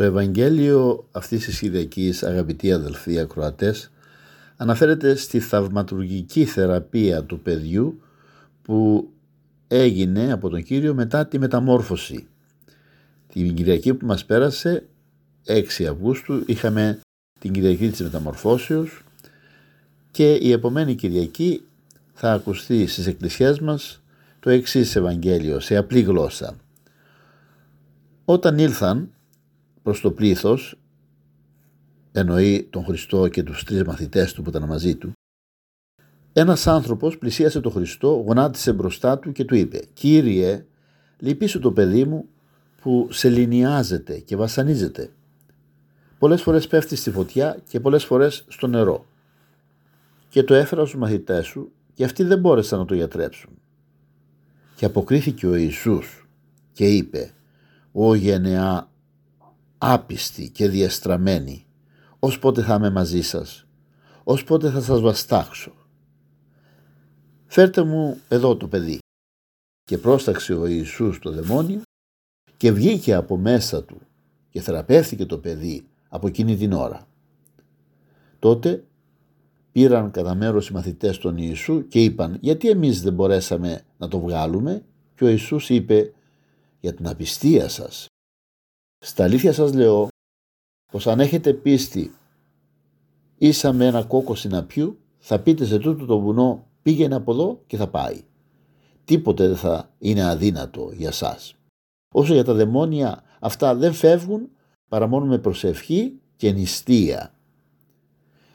Το Ευαγγέλιο αυτής της Κυριακής, αγαπητοί αδελφοί ακροατές, αναφέρεται στη θαυματουργική θεραπεία του παιδιού που έγινε από τον Κύριο μετά τη μεταμόρφωση. Την Κυριακή που μας πέρασε, 6 Αυγούστου, είχαμε την Κυριακή της Μεταμορφώσεως και η επομένη Κυριακή θα ακουστεί στις εκκλησιές μας το εξής Ευαγγέλιο σε απλή γλώσσα. Όταν ήλθαν προς το πλήθος, εννοεί τον Χριστό και τους τρεις μαθητές του που ήταν μαζί του, ένας άνθρωπος πλησίασε τον Χριστό, γονάτισε μπροστά του και του είπε «Κύριε, λυπήσου το παιδί μου που σεληνιάζεται και βασανίζεται. Πολλές φορές πέφτει στη φωτιά και πολλές φορές στο νερό. Και το έφερα στους μαθητές σου και αυτοί δεν μπόρεσαν να το γιατρέψουν. Και αποκρίθηκε ο Ιησούς και είπε «Ω γενεά άπιστη και διαστραμμένη, ως πότε θα είμαι μαζί σας, ως πότε θα σας βαστάξω. Φέρτε μου εδώ το παιδί. Και πρόσταξε ο Ιησούς το δαιμόνιο και βγήκε από μέσα του και θεραπεύθηκε το παιδί από εκείνη την ώρα. Τότε πήραν κατά μέρος οι μαθητές των Ιησού και είπαν γιατί εμείς δεν μπορέσαμε να το βγάλουμε και ο Ιησούς είπε για την απιστία σας στα αλήθεια σας λέω πως αν έχετε πίστη ίσα με ένα κόκο συναπιού θα πείτε σε τούτο το βουνό πήγαινε από εδώ και θα πάει. Τίποτε δεν θα είναι αδύνατο για σας. Όσο για τα δαιμόνια αυτά δεν φεύγουν παρά μόνο με προσευχή και νηστεία.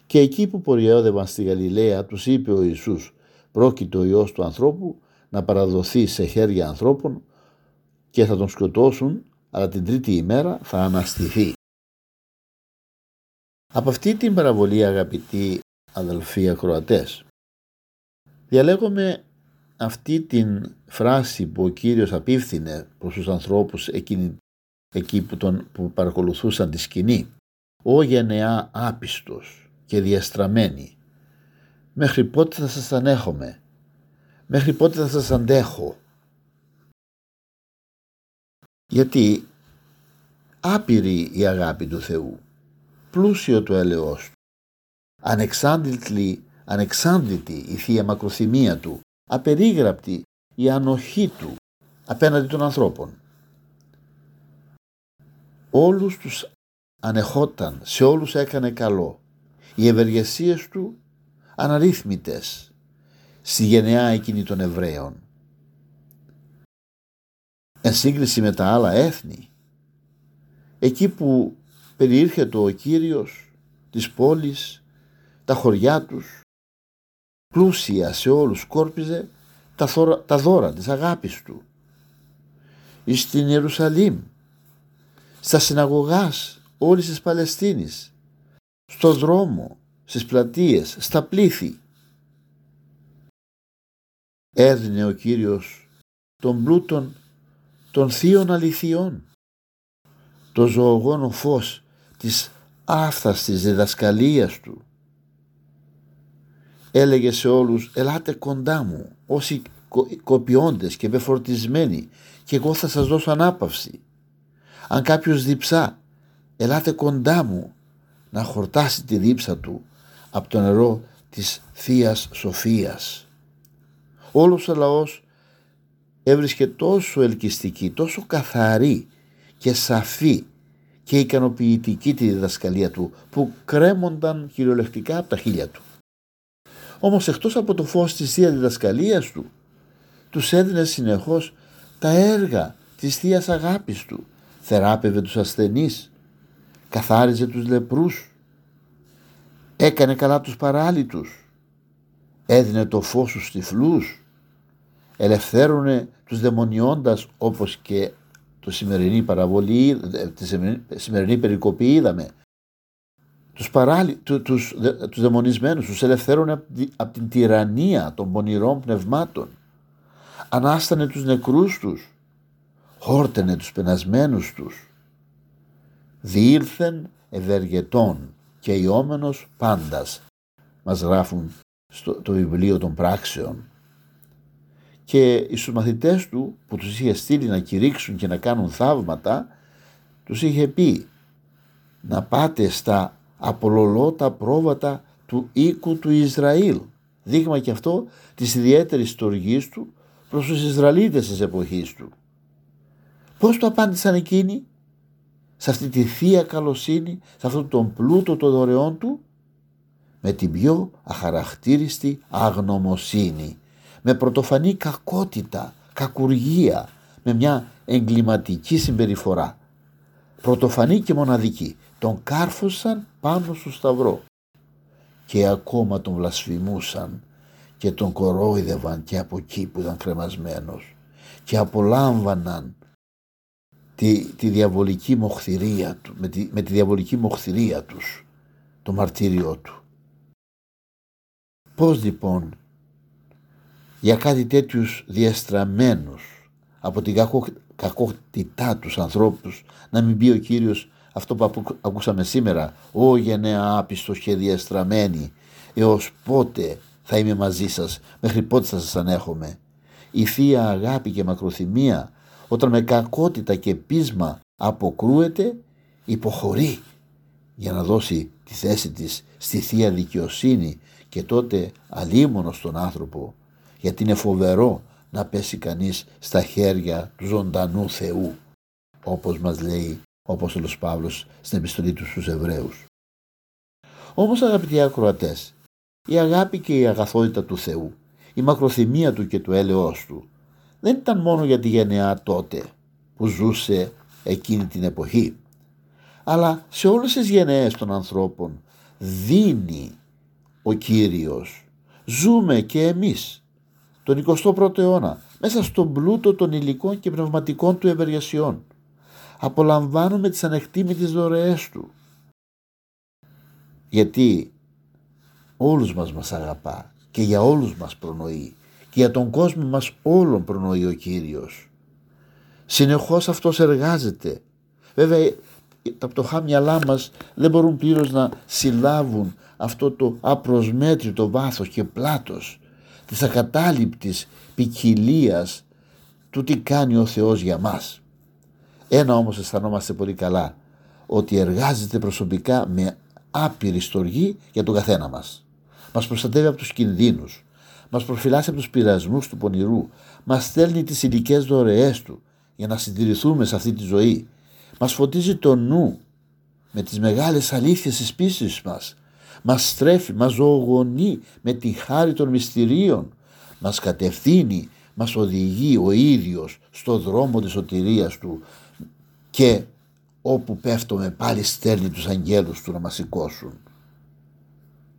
Και εκεί που πορεόδευαν στη Γαλιλαία τους είπε ο Ιησούς πρόκειται ο Υιός του ανθρώπου να παραδοθεί σε χέρια ανθρώπων και θα τον σκοτώσουν αλλά την τρίτη ημέρα θα αναστηθεί. Από αυτή την παραβολή αγαπητοί αδελφοί ακροατές διαλέγουμε αυτή την φράση που ο Κύριος απίφθινε προς τους ανθρώπους εκείνη, εκεί που, τον, που παρακολουθούσαν τη σκηνή «Ω γενεά άπιστος και διαστραμμένη, μέχρι πότε θα σας ανέχομαι, μέχρι πότε θα σας αντέχω, γιατί άπειρη η αγάπη του Θεού, πλούσιο το έλεος του, ανεξάντλητη, ανεξάντλητη η Θεία Μακροθυμία του, απερίγραπτη η ανοχή του απέναντι των ανθρώπων. Όλους τους ανεχόταν, σε όλους έκανε καλό. Οι ευεργεσίες του αναρρύθμιτες στη γενεά εκείνη των Εβραίων εν σύγκριση με τα άλλα έθνη. Εκεί που περιήρχεται ο Κύριος της πόλης, τα χωριά τους, πλούσια σε όλους σκόρπιζε τα, δώρα, τα δώρα της αγάπης του. Στην Ιερουσαλήμ, στα συναγωγάς όλης της Παλαιστίνης, στο δρόμο, στις πλατείες, στα πλήθη. Έδινε ο Κύριος τον πλούτον των θείων αληθιών. Το ζωογόνο φως της άφθαστης διδασκαλίας του. Έλεγε σε όλους «Ελάτε κοντά μου όσοι κοπιώντες και μπεφορτισμένοι και εγώ θα σας δώσω ανάπαυση. Αν κάποιος διψά ελάτε κοντά μου να χορτάσει τη δίψα του από το νερό της Θείας Σοφίας. Όλος ο λαός έβρισκε τόσο ελκυστική, τόσο καθαρή και σαφή και ικανοποιητική τη διδασκαλία του που κρέμονταν κυριολεκτικά από τα χείλια του. Όμως εκτός από το φως της Θείας διδασκαλίας του, τους έδινε συνεχώς τα έργα της Θείας αγάπης του, θεράπευε τους ασθενείς, καθάριζε τους λεπρούς, έκανε καλά τους παράλυτους, έδινε το φως στους τυφλούς, ελευθέρωνε τους δαιμονιώντας όπως και το σημερινή παραβολή, τη σημερινή περικοπή είδαμε. Τους, παράλυ, του, τους, τους δαιμονισμένους, τους ελευθέρωνε από την τυραννία των πονηρών πνευμάτων. Ανάστανε τους νεκρούς τους, χόρτενε τους πενασμένους τους. Διήλθεν ευεργετών και ιόμενος πάντας, μας γράφουν στο το βιβλίο των πράξεων. Και στους μαθητές του που τους είχε στείλει να κηρύξουν και να κάνουν θαύματα, τους είχε πει να πάτε στα απολολότα πρόβατα του οίκου του Ισραήλ. Δείγμα και αυτό της ιδιαίτερης στοργής του προς τους Ισραηλίτες της εποχής του. Πώς το απάντησαν εκείνοι; Σε αυτή τη θεία καλοσύνη, σε αυτόν τον πλούτο των δωρεών του, με την πιο αχαρακτήριστη αγνωμοσύνη, με πρωτοφανή κακότητα, κακουργία, με μια εγκληματική συμπεριφορά. Πρωτοφανή και μοναδική. Τον κάρφωσαν πάνω στο σταυρό και ακόμα τον βλασφημούσαν και τον κορόιδευαν και από εκεί που ήταν κρεμασμένος και απολάμβαναν τη, τη διαβολική μοχθηρία του, με τη, με τη διαβολική μοχθηρία τους, το μαρτύριό του. Πώς λοιπόν για κάτι τέτοιους διαστραμμένους από την κακό, κακότητά τους ανθρώπους να μην πει ο Κύριος αυτό που ακούσαμε σήμερα «Ω γενναία άπιστος και διαστραμμένη έως πότε θα είμαι μαζί σας, μέχρι πότε θα σας ανέχομαι». Η Θεία Αγάπη και Μακροθυμία όταν με κακότητα και πείσμα αποκρούεται υποχωρεί για να δώσει τη θέση της στη Θεία Δικαιοσύνη και τότε αλίμονο στον άνθρωπο γιατί είναι φοβερό να πέσει κανείς στα χέρια του ζωντανού Θεού όπως μας λέει ο Απόστολος Παύλος στην επιστολή του στους Εβραίους. Όμως αγαπητοί ακροατές, η αγάπη και η αγαθότητα του Θεού, η μακροθυμία του και του έλεος του δεν ήταν μόνο για τη γενεά τότε που ζούσε εκείνη την εποχή αλλά σε όλες τις γενναίες των ανθρώπων δίνει ο Κύριος ζούμε και εμείς τον 21ο αιώνα μέσα στον πλούτο των υλικών και πνευματικών του ευεργεσιών απολαμβάνουμε τις ανεκτήμητες δωρεές του γιατί όλους μας μας αγαπά και για όλους μας προνοεί και για τον κόσμο μας όλων προνοεί ο Κύριος. Συνεχώς αυτός εργάζεται. Βέβαια τα πτωχά μυαλά μας δεν μπορούν πλήρως να συλλάβουν αυτό το απροσμέτρητο βάθος και πλάτος της ακατάληπτης ποικιλίας του τι κάνει ο Θεός για μας. Ένα όμως αισθανόμαστε πολύ καλά ότι εργάζεται προσωπικά με άπειρη στοργή για τον καθένα μας. Μας προστατεύει από τους κινδύνους, μας προφυλάσσει από τους πειρασμούς του πονηρού, μας στέλνει τις υλικές δωρεές του για να συντηρηθούμε σε αυτή τη ζωή, μας φωτίζει το νου με τις μεγάλες αλήθειες της πίστης μας, μας στρέφει, μας ζωογονεί με τη χάρη των μυστηρίων, μας κατευθύνει, μας οδηγεί ο ίδιος στο δρόμο της σωτηρίας του και όπου πέφτουμε πάλι στέλνει τους αγγέλους του να μας σηκώσουν.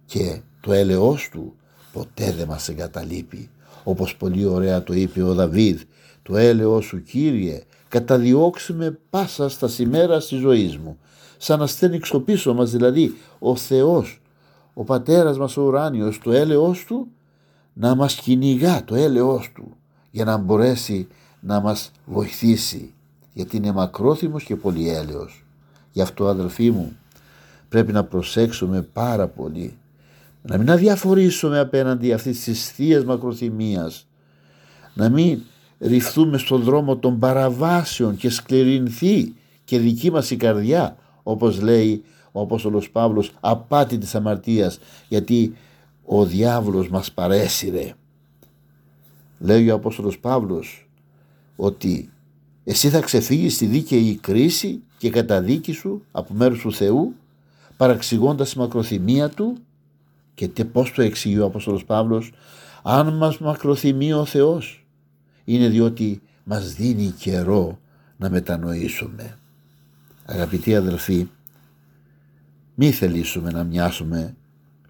Και το έλεος του ποτέ δεν μας εγκαταλείπει. Όπως πολύ ωραία το είπε ο Δαβίδ, το έλεος σου Κύριε, καταδιώξουμε πάσα στα σημέρα της ζωής μου. Σαν να στέλνει στο πίσω μας δηλαδή ο Θεός, ο Πατέρας μας ο ουράνιος, το έλεος του να μας κυνηγά το έλεος του για να μπορέσει να μας βοηθήσει γιατί είναι μακρόθυμος και πολύ έλεος. Γι' αυτό αδελφοί μου πρέπει να προσέξουμε πάρα πολύ να μην αδιαφορήσουμε απέναντι αυτής της θείας μακροθυμίας, να μην ρυφθούμε στον δρόμο των παραβάσεων και σκληρινθεί και δική μας η καρδιά, όπως λέει ο Απόστολος Παύλος, απάτη της αμαρτίας, γιατί ο διάβολος μας παρέσυρε. Λέει ο Απόστολος Παύλος ότι εσύ θα ξεφύγεις στη δίκαιη κρίση και καταδίκη σου από μέρους του Θεού παραξηγώντας τη μακροθυμία του και τι, πώς το εξηγεί ο Απόστολος Παύλος; Αν μας μακροθυμεί ο Θεός είναι διότι μας δίνει καιρό να μετανοήσουμε. Αγαπητοί αδελφοί, Μη θελήσουμε να μοιάσουμε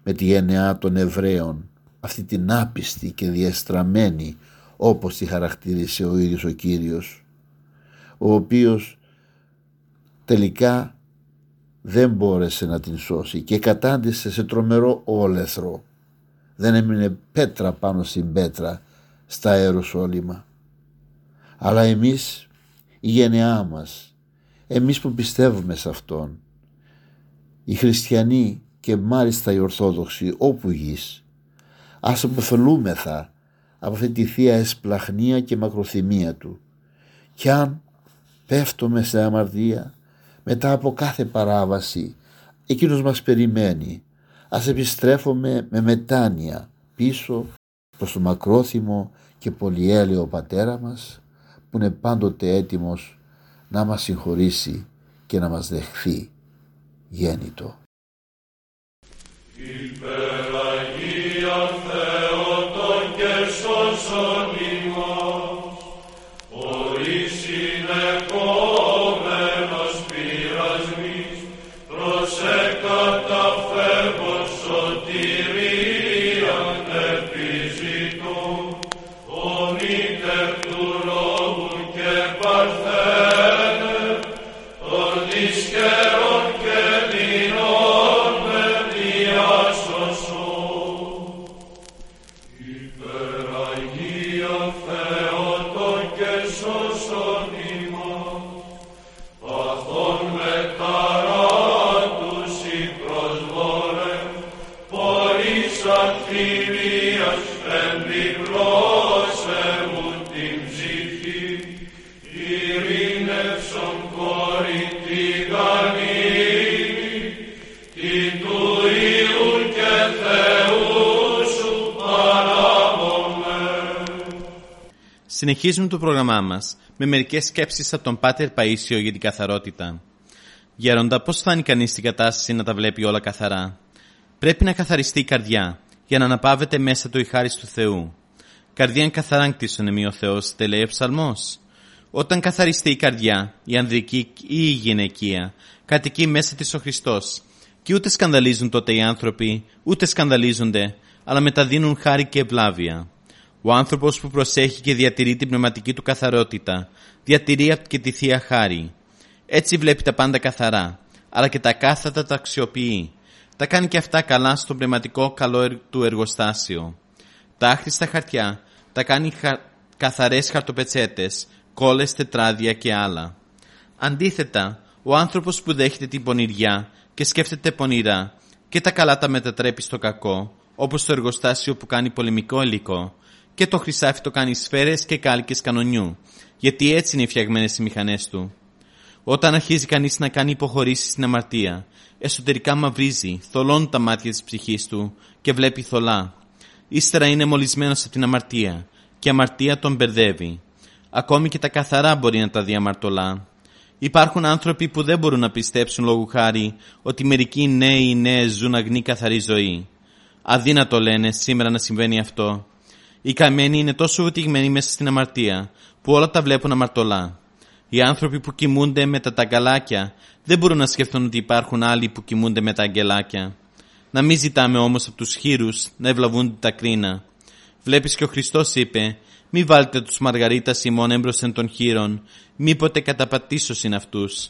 με τη γενεά των Εβραίων, αυτή την άπιστη και διαστραμμένη όπως τη χαρακτήρισε ο ίδιος ο Κύριος, ο οποίος τελικά δεν μπόρεσε να την σώσει και κατάντησε σε τρομερό όλεθρο. Δεν έμεινε πέτρα πάνω στην πέτρα στα Αεροσόλυμα. Αλλά εμείς, η γενεά μας, εμείς που πιστεύουμε σε Αυτόν, οι χριστιανοί και μάλιστα οι Ορθόδοξοι όπου γης, ας αποφελούμεθα από αυτή τη θεία εσπλαχνία και μακροθυμία Του. Κι αν πέφτουμε σε αμαρτία μετά από κάθε παράβαση, εκείνος μας περιμένει. Ας επιστρέφουμε με μετάνοια πίσω προς το μακρόθυμο και πολυέλαιο πατέρα μας που είναι πάντοτε έτοιμος να μας συγχωρήσει και να μας δεχθεί γέννητο. Συνεχίζουμε το πρόγραμμά μας με μερικές σκέψεις από τον Πάτερ Παίσιο για την καθαρότητα. Γέροντα, πώς φτάνει κανείς στην κατάσταση να τα βλέπει όλα καθαρά; Πρέπει να καθαριστεί η καρδιά, για να αναπαύεται μέσα του η χάρη του Θεού. Καρδίαν καθαράν κτίσον ο Θεός, τε λέει ο ψαλμός. Όταν καθαριστεί η καρδιά, η ανδρική ή η γυναικεία, κατοικεί μέσα της ο Χριστός. Και ούτε σκανδαλίζουν τότε οι άνθρωποι, ούτε σκανδαλίζονται, αλλά μεταδίνουν χάρη και ευλάβεια. Ο άνθρωπος που προσέχει και διατηρεί την πνευματική του καθαρότητα, διατηρεί και τη θεία χάρη. Έτσι βλέπει τα πάντα καθαρά, αλλά και τα κάθατα τα αξιοποιεί. Τα κάνει και αυτά καλά στο πνευματικό καλό του εργοστάσιο. Τα άχρηστα χαρτιά τα κάνει χα... καθαρές χαρτοπετσέτες, κόλλες, τετράδια και άλλα. Αντίθετα, ο άνθρωπος που δέχεται την πονηριά και σκέφτεται πονηρά και τα καλά τα μετατρέπει στο κακό, όπως το εργοστάσιο που κάνει πολεμικό υλικό, και το χρυσάφι το κάνει σφαίρες και κάλκες κανονιού, γιατί έτσι είναι φτιαγμένες οι μηχανές του. Όταν αρχίζει κανείς να κάνει υποχωρήσεις στην αμαρτία, εσωτερικά μαυρίζει, θολώνει τα μάτια της ψυχής του και βλέπει θολά. Ύστερα είναι μολυσμένος από την αμαρτία και η αμαρτία τον μπερδεύει. Ακόμη και τα καθαρά μπορεί να τα διαμαρτωλά. Υπάρχουν άνθρωποι που δεν μπορούν να πιστέψουν λόγου χάρη ότι μερικοί νέοι ή νέες ζουν αγνή καθαρή ζωή. Αδύνατο λένε σήμερα να συμβαίνει αυτό. Οι καμένοι είναι τόσο βουτυγμένοι μέσα στην αμαρτία που όλα τα βλέπουν αμαρτωλά. Οι άνθρωποι που κοιμούνται με τα ταγκαλάκια δεν μπορούν να σκεφτούν ότι υπάρχουν άλλοι που κοιμούνται με τα αγγελάκια. Να μην ζητάμε όμως από τους χείρους να ευλαβούν τα κρίνα. Βλέπεις και ο Χριστός είπε «Μη βάλτε τους μαργαρίτας ημών έμπροσθεν των χείρων, μήποτε καταπατήσωσιν αυτούς».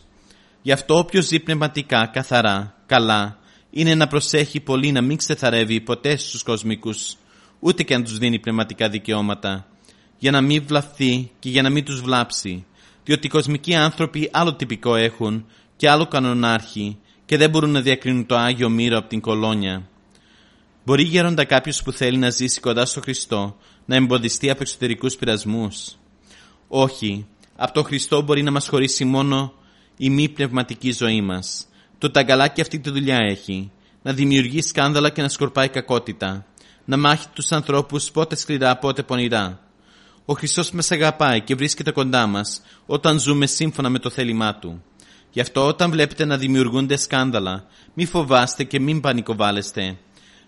Γι' αυτό όποιος ζει πνευματικά, καθαρά, καλά, είναι να προσέχει πολύ να μην ξεθαρεύει ποτέ στους κοσμικούς ούτε και αν τους δίνει πνευματικά δικαιώματα, για να μην βλαφθεί και για να μην τους βλάψει, διότι οι κοσμικοί άνθρωποι άλλο τυπικό έχουν και άλλο κανονάρχη και δεν μπορούν να διακρίνουν το Άγιο Μύρο από την κολόνια. Μπορεί γέροντα κάποιος που θέλει να ζήσει κοντά στο Χριστό να εμποδιστεί από εξωτερικούς πειρασμούς; Όχι, από το Χριστό μπορεί να μας χωρίσει μόνο η μη πνευματική ζωή μας. Το ταγκαλάκι αυτή τη δουλειά έχει. Να δημιουργεί σκάνδαλα και να σκορπάει κακότητα να μάχει τους ανθρώπους πότε σκληρά πότε πονηρά. Ο Χριστός μας αγαπάει και βρίσκεται κοντά μας όταν ζούμε σύμφωνα με το θέλημά Του. Γι' αυτό όταν βλέπετε να δημιουργούνται σκάνδαλα, μη φοβάστε και μην πανικοβάλλεστε.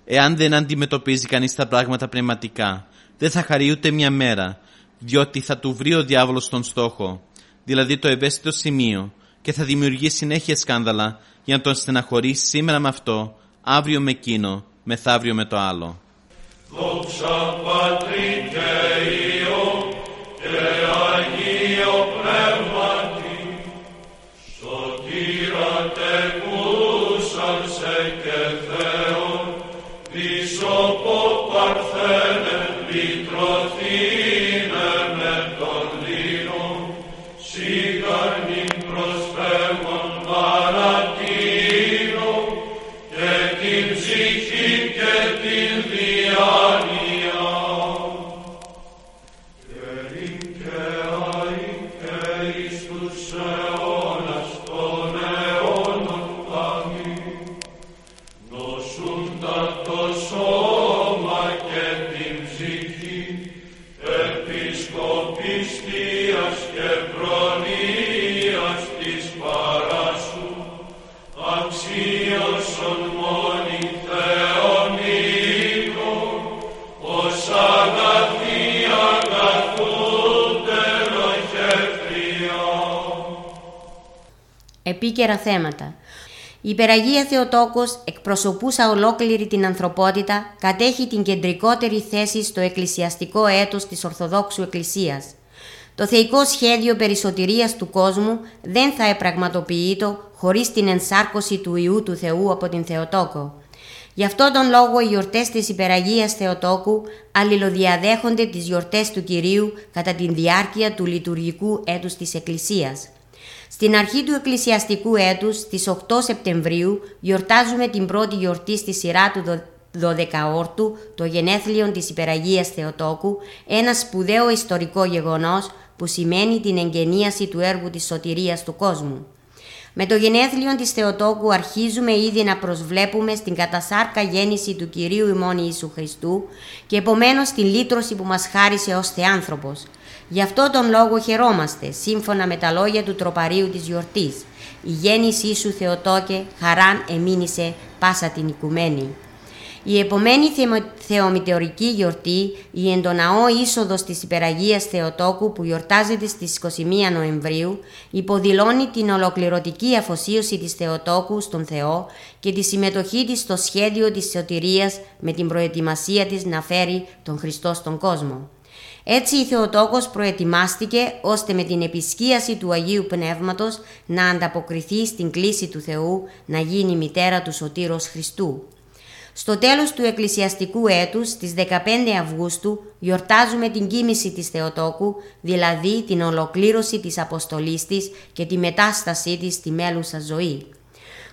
Εάν δεν αντιμετωπίζει κανείς τα πράγματα πνευματικά, δεν θα χαρεί ούτε μια μέρα, διότι θα του βρει ο διάβολος τον στόχο, δηλαδή το ευαίσθητο σημείο, και θα δημιουργεί συνέχεια σκάνδαλα για να τον στεναχωρήσει σήμερα με αυτό, αύριο με εκείνο, μεθαύριο με το άλλο. Δόξα Πατρί και Υιό και Αγίο Επίκαιρα θέματα. Η Υπεραγία Θεοτόκος, εκπροσωπούσα ολόκληρη την ανθρωπότητα, κατέχει την κεντρικότερη θέση στο εκκλησιαστικό έτος της Ορθοδόξου Εκκλησίας. Το θεϊκό σχέδιο περισωτηρίας του κόσμου δεν θα επραγματοποιείτο χωρίς την ενσάρκωση του Ιού του Θεού από την Θεοτόκο. Γι' αυτό τον λόγο οι γιορτές της Υπεραγίας Θεοτόκου αλληλοδιαδέχονται τις γιορτές του Κυρίου κατά τη διάρκεια του λειτουργικού έτους της Εκκλησίας. Στην αρχή του εκκλησιαστικού έτους, στις 8 Σεπτεμβρίου, γιορτάζουμε την πρώτη γιορτή στη σειρά του δο- δωδεκαόρτου, το γενέθλιον της Υπεραγίας Θεοτόκου, ένα σπουδαίο ιστορικό γεγονός που σημαίνει την εγγενίαση του έργου της σωτηρίας του κόσμου. Με το γενέθλιον της Θεοτόκου αρχίζουμε ήδη να προσβλέπουμε στην κατασάρκα γέννηση του Κυρίου ημών Ιησού Χριστού και επομένως την λύτρωση που μας χάρισε ως Θεάνθρωπος. Γι' αυτό τον λόγο χαιρόμαστε, σύμφωνα με τα λόγια του τροπαρίου της γιορτής. Η γέννησή σου Θεοτόκε χαράν εμήνυσε πάσα την οικουμένη. Η επομένη θεο- θεομητεωρική γιορτή, η εντοναό είσοδος της Υπεραγίας Θεοτόκου που γιορτάζεται στις 21 Νοεμβρίου, υποδηλώνει την ολοκληρωτική αφοσίωση της Θεοτόκου στον Θεό και τη συμμετοχή της στο σχέδιο της σωτηρίας με την προετοιμασία της να φέρει τον Χριστό στον κόσμο. Έτσι η Θεοτόκος προετοιμάστηκε ώστε με την επισκίαση του Αγίου Πνεύματος να ανταποκριθεί στην κλίση του Θεού να γίνει μητέρα του Σωτήρος Χριστού. Στο τέλος του εκκλησιαστικού έτους, στις 15 Αυγούστου, γιορτάζουμε την κοίμηση της Θεοτόκου, δηλαδή την ολοκλήρωση της αποστολής της και τη μετάστασή της στη μέλουσα ζωή.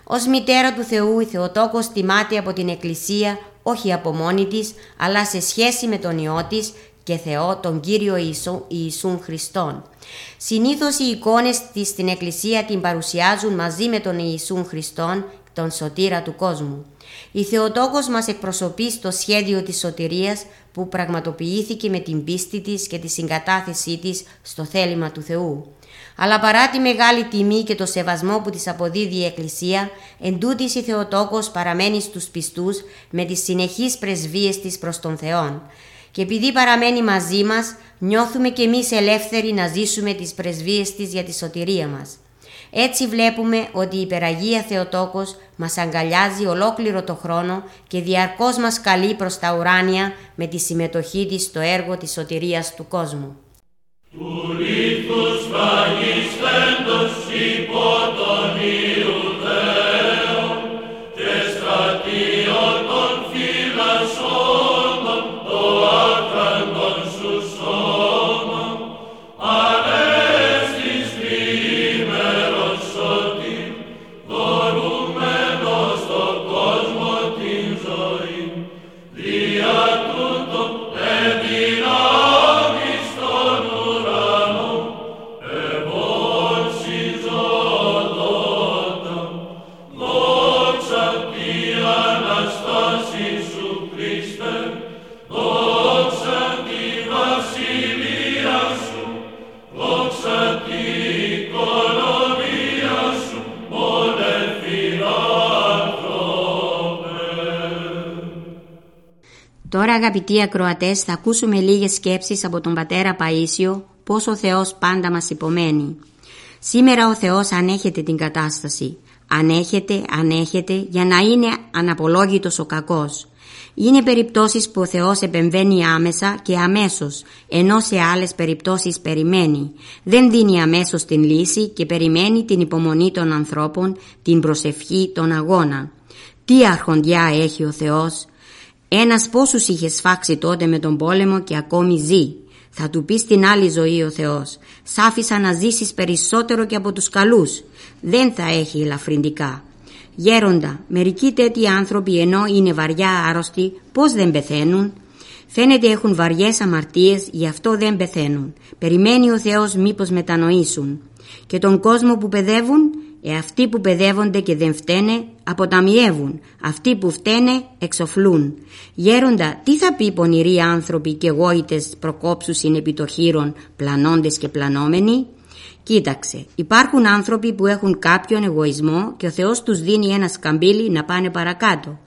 Ως μητέρα του Θεού η Θεοτόκος τιμάται από την Εκκλησία όχι από μόνη της, αλλά σε σχέση με τον Υιό της και Θεό τον Κύριο Ιησού, Ιησούν Χριστόν. Συνήθως οι εικόνες της στην Εκκλησία την παρουσιάζουν μαζί με τον Ιησούν Χριστόν, τον σωτήρα του κόσμου. Η Θεοτόκος μας εκπροσωπεί στο σχέδιο της σωτηρίας που πραγματοποιήθηκε με την πίστη της και τη συγκατάθεσή της στο θέλημα του Θεού. Αλλά παρά τη μεγάλη τιμή και το σεβασμό που της αποδίδει η Εκκλησία, εν τούτης η Θεοτόκος παραμένει στους πιστούς με τις συνεχείς πρεσβείες της προς τον Θεόν. Και επειδή παραμένει μαζί μας, νιώθουμε κι εμείς ελεύθεροι να ζήσουμε τις πρεσβείες της για τη σωτηρία μας. Έτσι βλέπουμε ότι η Υπεραγία Θεοτόκος μας αγκαλιάζει ολόκληρο το χρόνο και διαρκώς μας καλεί προς τα ουράνια με τη συμμετοχή της στο έργο της σωτηρίας του κόσμου. Του αγαπητοί ακροατές θα ακούσουμε λίγες σκέψεις από τον πατέρα Παΐσιο πώς ο Θεός πάντα μας υπομένει. Σήμερα ο Θεός ανέχεται την κατάσταση. Αν έχετε, αν έχετε, για να είναι αναπολόγητος ο κακός. Είναι περιπτώσεις που ο Θεός επεμβαίνει άμεσα και αμέσως, ενώ σε άλλες περιπτώσεις περιμένει. Δεν δίνει αμέσως την λύση και περιμένει την υπομονή των ανθρώπων, την προσευχή, τον αγώνα. Τι αρχοντιά έχει ο Θεός; Ένας πόσους είχες σφάξει τότε με τον πόλεμο και ακόμη ζει. Θα του πεις στην άλλη ζωή ο Θεός. Σ' άφησα να ζήσεις περισσότερο και από τους καλούς. Δεν θα έχει ελαφρυντικά. Γέροντα, μερικοί τέτοιοι άνθρωποι ενώ είναι βαριά άρρωστοι, πώς δεν πεθαίνουν; Φαίνεται έχουν βαριές αμαρτίες, γι' αυτό δεν πεθαίνουν. Περιμένει ο Θεός μήπως μετανοήσουν. Και τον κόσμο που παιδεύουν, ε, αυτοί που παιδεύονται και δεν φταίνε, αποταμιεύουν. Αυτοί που φταίνε, εξοφλούν. Γέροντα, τι θα πει πονηροί άνθρωποι και γόητες προκόψους είναι επιτοχήρων, πλανώντες και πλανόμενοι; Κοίταξε, υπάρχουν άνθρωποι που έχουν κάποιον εγωισμό και ο Θεός τους δίνει ένα σκαμπίλι να πάνε παρακάτω.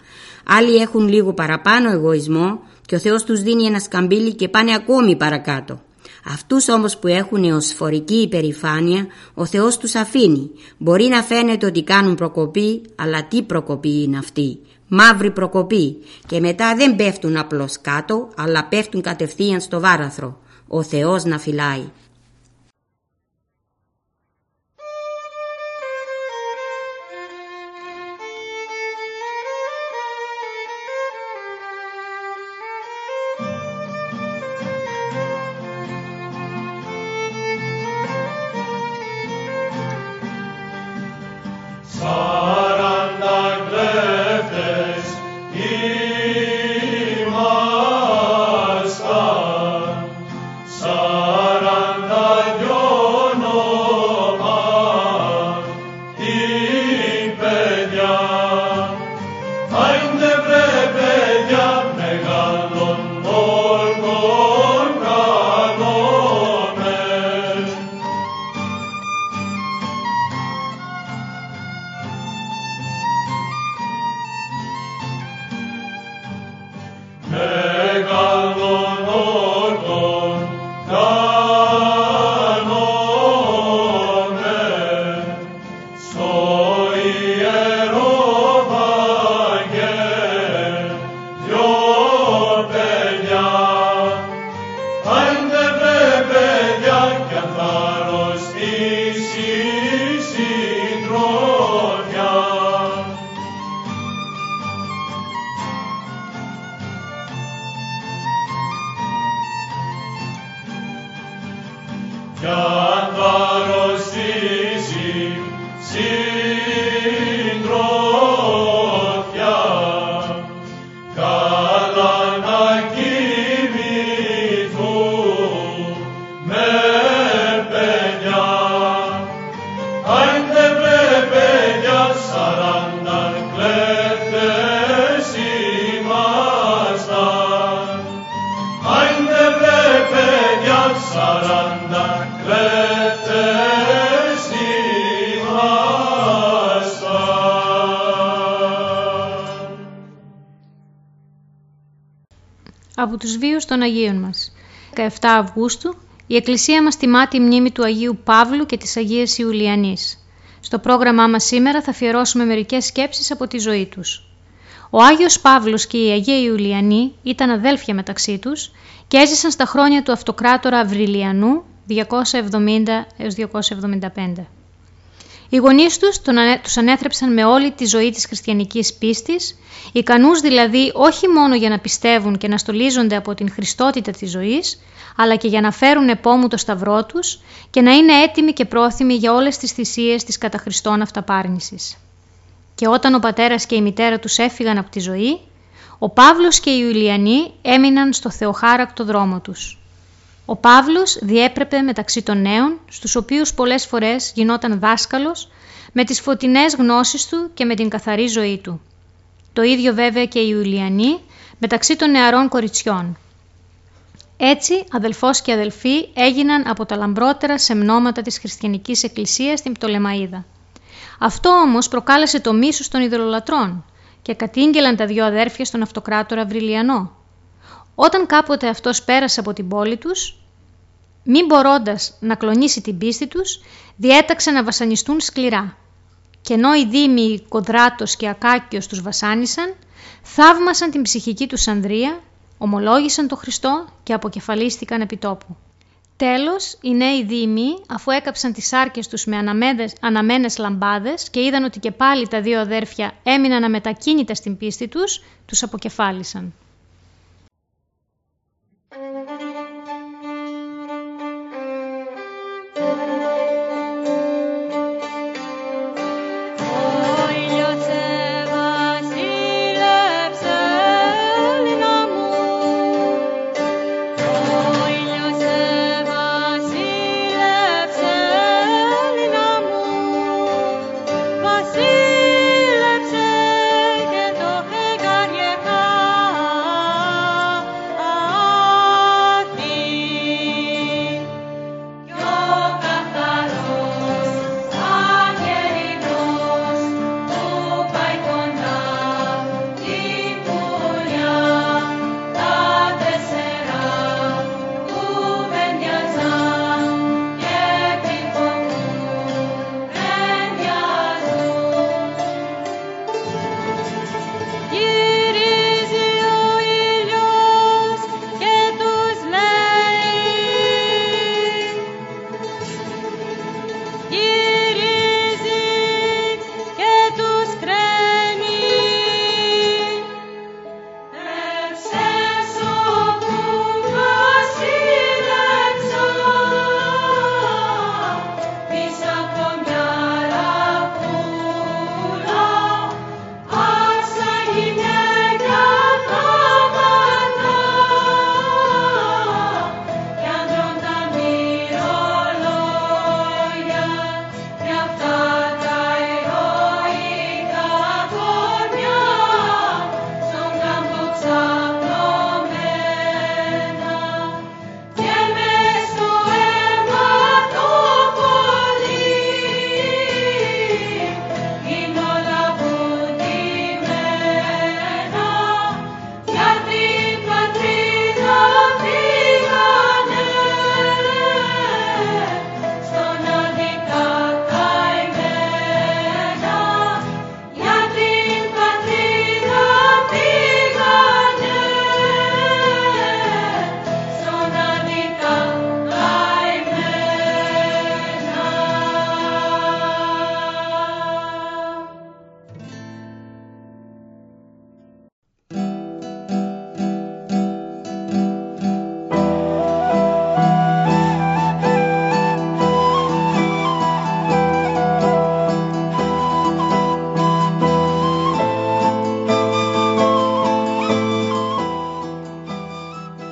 Άλλοι έχουν λίγο παραπάνω εγωισμό και ο Θεός τους δίνει ένα σκαμπίλι και πάνε ακόμη παρακάτω. Αυτούς όμως που έχουν εωσφορική υπερηφάνεια, ο Θεός τους αφήνει. Μπορεί να φαίνεται ότι κάνουν προκοπή, αλλά τι προκοπή είναι αυτή; Μαύρη προκοπή και μετά δεν πέφτουν απλώς κάτω, αλλά πέφτουν κατευθείαν στο βάραθρο. Ο Θεός να φυλάει. Τους βίους των Αγίων μας. 17 Αυγούστου η Εκκλησία μας τιμά τη μνήμη του Αγίου Παύλου και της Αγίας Ιουλιανής. Στο πρόγραμμά μας σήμερα θα αφιερώσουμε μερικές σκέψεις από τη ζωή τους. Ο Άγιος Παύλος και η Αγία Ιουλιανή ήταν αδέλφια μεταξύ τους και έζησαν στα χρόνια του αυτοκράτορα Αυριλιανού 270 έως 275. Οι γονείς τους τους ανέθρεψαν με όλη τη ζωή της χριστιανικής πίστης, ικανούς δηλαδή όχι μόνο για να πιστεύουν και να στολίζονται από την χριστότητα της ζωής, αλλά και για να φέρουν επόμου το σταυρό τους και να είναι έτοιμοι και πρόθυμοι για όλες τις θυσίες της καταχριστών αυταπάρνησης. Και όταν ο πατέρας και η μητέρα τους έφυγαν από τη ζωή, ο Παύλος και οι Ιουλιανοί έμειναν στο θεοχάρακτο δρόμο τους. Ο Παύλος διέπρεπε μεταξύ των νέων, στους οποίους πολλές φορές γινόταν δάσκαλος, με τις φωτεινές γνώσεις του και με την καθαρή ζωή του. Το ίδιο βέβαια και η Ιουλιανή μεταξύ των νεαρών κοριτσιών. Έτσι, αδελφός και αδελφοί έγιναν από τα λαμπρότερα σεμνώματα της χριστιανικής εκκλησίας στην Πτολεμαίδα. Αυτό όμως προκάλεσε το μίσος των ιδωλολατρών και κατήγγελαν τα δυο αδέρφια στον αυτοκράτορα Βρυλιανό. Όταν κάποτε αυτός πέρασε από την πόλη τους, μην μπορώντας να κλονίσει την πίστη τους, διέταξε να βασανιστούν σκληρά. και ενώ οι δήμοι Κοδράτος και Ακάκιος τους βασάνισαν, θαύμασαν την ψυχική τους Ανδρία, ομολόγησαν το Χριστό και αποκεφαλίστηκαν επί τόπου. Τέλος, οι νέοι δήμοι, αφού έκαψαν τις άρκες τους με αναμένες, αναμένες λαμπάδες και είδαν ότι και πάλι τα δύο αδέρφια έμειναν αμετακίνητα στην πίστη τους, τους αποκεφάλισαν.